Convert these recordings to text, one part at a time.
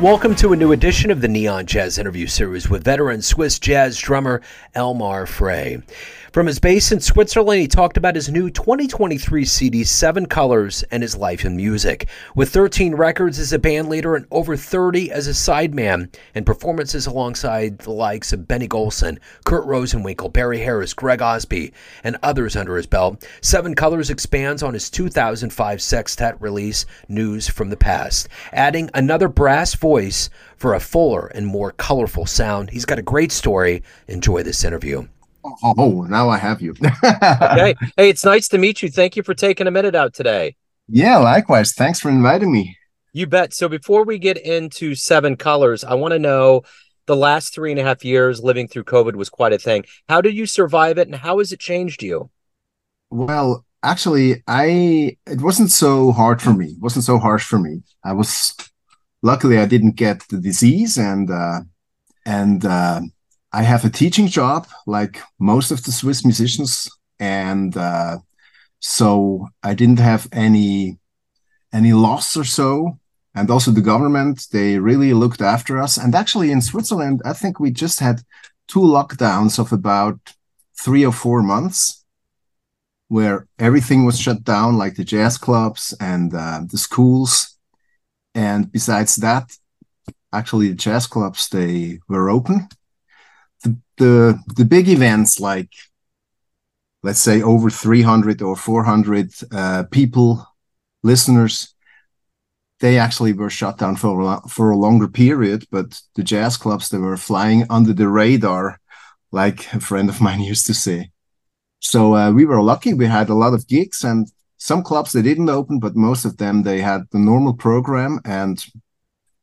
Welcome to a new edition of the Neon Jazz interview series with veteran Swiss jazz drummer Elmar Frey. From his base in Switzerland, he talked about his new 2023 CD, Seven Colors, and his life in music. With 13 records as a band leader and over 30 as a sideman, and performances alongside the likes of Benny Golson, Kurt Rosenwinkel, Barry Harris, Greg Osby, and others under his belt, Seven Colors expands on his 2005 sextet release, News from the Past, adding another brass voice for a fuller and more colorful sound. He's got a great story. Enjoy this interview. Oh, now I have you. okay. Hey, it's nice to meet you. Thank you for taking a minute out today. Yeah, likewise. Thanks for inviting me. You bet. So before we get into seven colors, I want to know the last three and a half years living through COVID was quite a thing. How did you survive it and how has it changed you? Well, actually, I it wasn't so hard for me. It wasn't so harsh for me. I was luckily I didn't get the disease and uh and uh I have a teaching job like most of the Swiss musicians, and uh, so I didn't have any any loss or so. And also the government, they really looked after us. And actually in Switzerland, I think we just had two lockdowns of about three or four months where everything was shut down, like the jazz clubs and uh, the schools. And besides that, actually the jazz clubs, they were open the, the the big events like let's say over 300 or 400 uh, people listeners they actually were shut down for a, for a longer period but the jazz clubs they were flying under the radar like a friend of mine used to say. So uh, we were lucky. We had a lot of gigs and some clubs they didn't open but most of them they had the normal program. And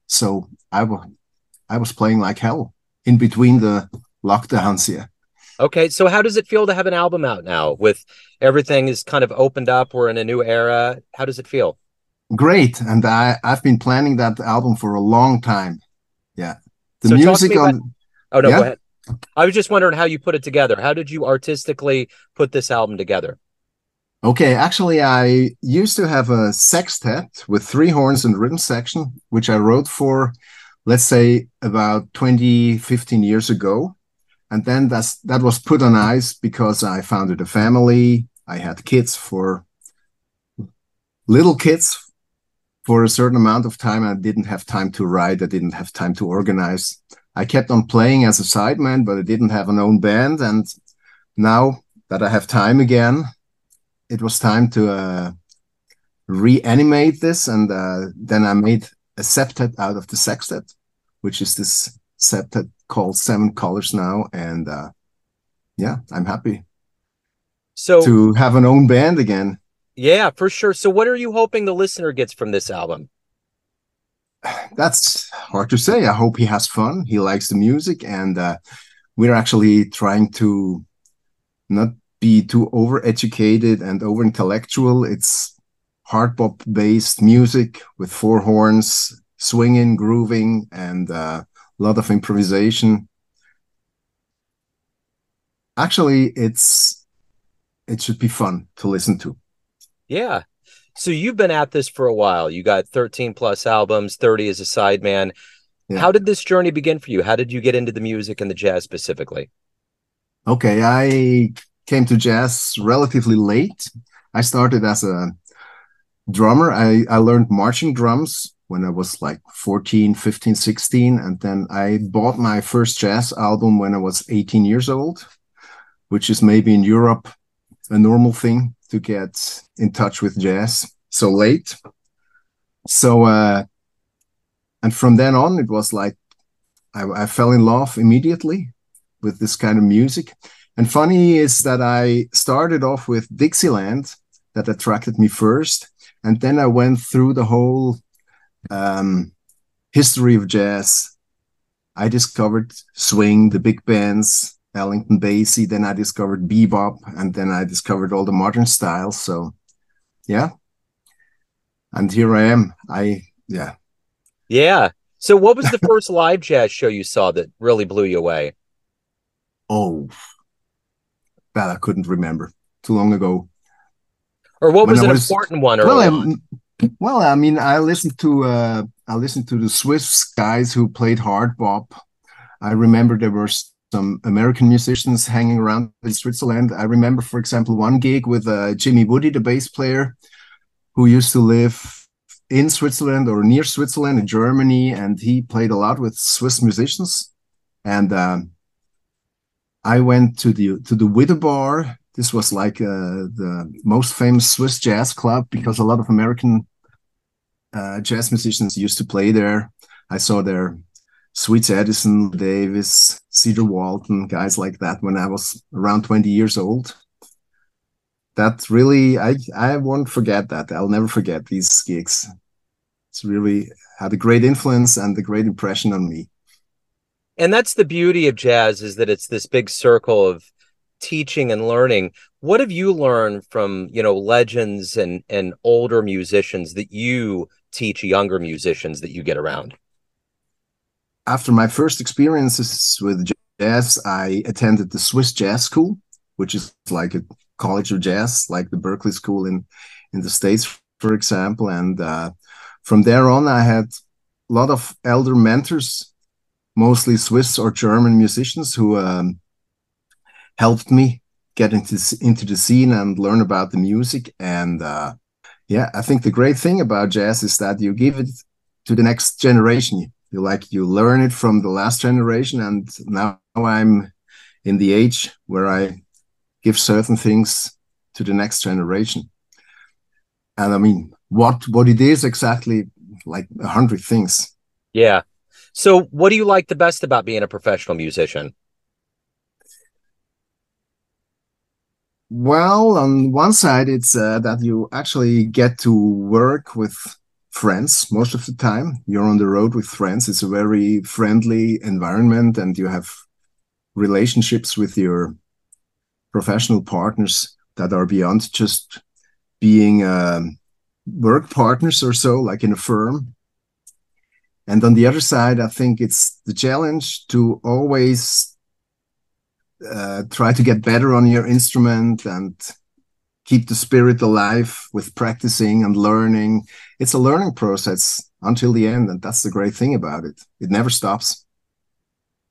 so i was i was playing like hell in between the lockdowns here. Okay, so how does it feel to have an album out now with everything is kind of opened up? We're in a new era. How does it feel? Great, and I I've been planning that album for a long time. Yeah, the so music on. About... Oh no, yeah? go ahead. I was just wondering how you put it together. How did you artistically put this album together? Okay, actually, I used to have a sextet with three horns and rhythm section, which I wrote for, let's say, about 20, 15 years ago and then that's that was put on ice because I founded a family. I had kids for little kids for a certain amount of time. I didn't have time to write. I didn't have time to organize. I kept on playing as a sideman, but I didn't have an own band. And now that I have time again, it was time to uh, reanimate this. And uh, then I made a septet out of the sextet, which is this septet called Seven Colors now, and uh, yeah, I'm happy. So to have an own band again. Yeah, for sure. So, what are you hoping the listener gets from this album? That's hard to say. I hope he has fun. He likes the music, and uh, we're actually trying to not be too over educated and over intellectual. It's hard bop based music with four horns, swinging, grooving, and uh, a lot of improvisation. Actually, it's it should be fun to listen to. Yeah. So you've been at this for a while. You got 13 plus albums, 30 as a sideman. Yeah. How did this journey begin for you? How did you get into the music and the jazz specifically? Okay, I came to jazz relatively late. I started as a drummer. I, I learned marching drums when I was like 14, 15, 16. And then I bought my first jazz album when I was 18 years old, which is maybe in Europe a normal thing to get in touch with jazz so late. So, uh, and from then on, it was like I, I fell in love immediately with this kind of music. And funny is that I started off with Dixieland that attracted me first. And then I went through the whole um, history of jazz, I discovered swing, the big bands, Ellington Basie. Then I discovered bebop, and then I discovered all the modern styles. So, yeah, and here I am. I yeah, yeah. So, what was the first live jazz show you saw that really blew you away? Oh, that I couldn't remember. Too long ago. Or what was an important one? Well, well, I mean, I listened to uh, I listened to the Swiss guys who played hard bop. I remember there were some American musicians hanging around in Switzerland. I remember, for example, one gig with uh, Jimmy Woode, the bass player, who used to live in Switzerland or near Switzerland in Germany, and he played a lot with Swiss musicians. And um, I went to the to the Widder Bar. This was like uh, the most famous Swiss jazz club because a lot of American uh, jazz musicians used to play there. I saw there Sweets Edison, Davis, Cedar Walton, guys like that when I was around 20 years old. That really, I, I won't forget that. I'll never forget these gigs. It's really had a great influence and a great impression on me. And that's the beauty of jazz is that it's this big circle of teaching and learning. What have you learned from, you know, legends and and older musicians that you teach younger musicians that you get around? After my first experiences with jazz, I attended the Swiss Jazz School, which is like a college of jazz, like the Berklee School in in the states, for example. And uh, from there on, I had a lot of elder mentors, mostly Swiss or German musicians, who um, helped me get into into the scene and learn about the music. And uh, yeah, I think the great thing about jazz is that you give it to the next generation. You like you learn it from the last generation, and now I'm in the age where I give certain things to the next generation. And I mean, what what it is exactly, like a hundred things. Yeah. So, what do you like the best about being a professional musician? Well, on one side, it's uh, that you actually get to work with friends most of the time. You're on the road with friends. It's a very friendly environment, and you have relationships with your professional partners that are beyond just being um, work partners or so, like in a firm. And on the other side, I think it's the challenge to always uh, try to get better on your instrument and keep the spirit alive with practicing and learning. It's a learning process until the end, and that's the great thing about it. It never stops.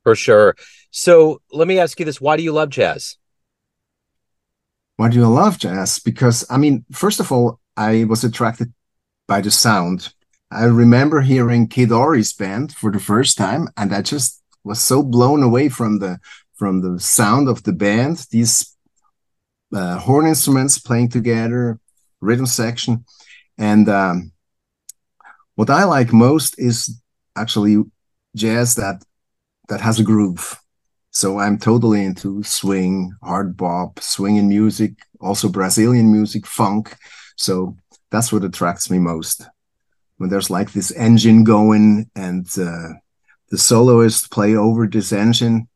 For sure. So let me ask you this: Why do you love jazz? Why do you love jazz? Because I mean, first of all, I was attracted by the sound. I remember hearing Kid Ory's band for the first time, and I just was so blown away from the from the sound of the band, these uh, horn instruments playing together, rhythm section, and um, what I like most is actually jazz that that has a groove. So I'm totally into swing, hard bop, swinging music, also Brazilian music, funk. So that's what attracts me most. When there's like this engine going and uh, the soloist play over this engine,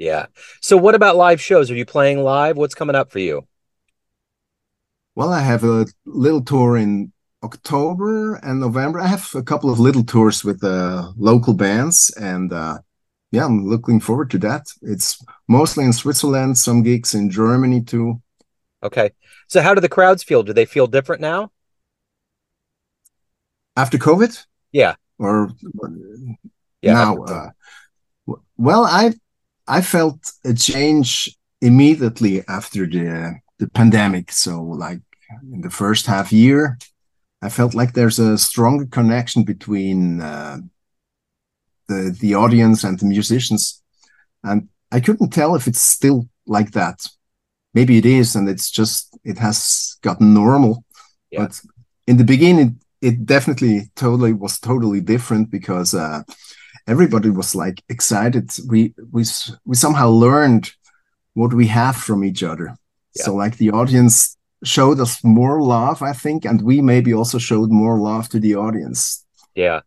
yeah. So what about live shows? Are you playing live? What's coming up for you? Well, I have a little tour in October and November. I have a couple of little tours with uh, local bands, and uh, yeah, I'm looking forward to that. It's mostly in Switzerland, some gigs in Germany too. Okay. So, how do the crowds feel? Do they feel different now? After COVID? Yeah. Or yeah, now? Uh, well, I I felt a change immediately after the the pandemic. So like in the first half year, I felt like there's a stronger connection between uh, the the audience and the musicians, and I couldn't tell if it's still like that. Maybe it is, and it's just it has gotten normal. Yeah. But in the beginning, it, it definitely totally was totally different because uh, everybody was like excited. We we we somehow learned what we have from each other. Yeah. So like the audience showed us more love, I think, and we maybe also showed more love to the audience. Yeah.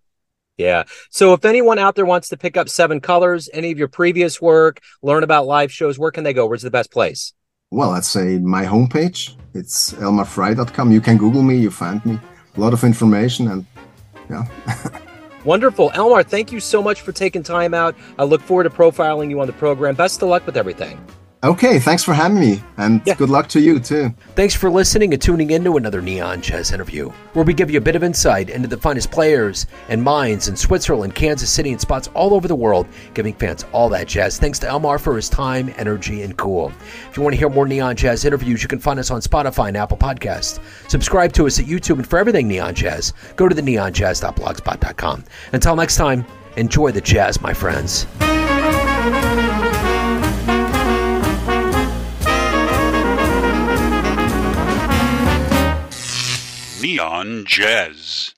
Yeah. So if anyone out there wants to pick up Seven Colors, any of your previous work, learn about live shows, where can they go? Where's the best place? Well, I'd say my homepage. It's elmarfrei.com. You can Google me, you find me. A lot of information and yeah. Wonderful. Elmar, thank you so much for taking time out. I look forward to profiling you on the program. Best of luck with everything. Okay, thanks for having me, and Yeah. good luck to you too. Thanks for listening and tuning in to another Neon Jazz interview, where we give you a bit of insight into the finest players and minds in Switzerland, Kansas City, and spots all over the world, giving fans all that jazz. Thanks to Elmar for his time, energy, and cool. If you want to hear more Neon Jazz interviews, you can find us on Spotify and Apple Podcasts. Subscribe to us at YouTube, and for everything Neon Jazz, go to the neonjazz.blogspot.com. Until next time, enjoy the jazz, my friends. Neon Jazz.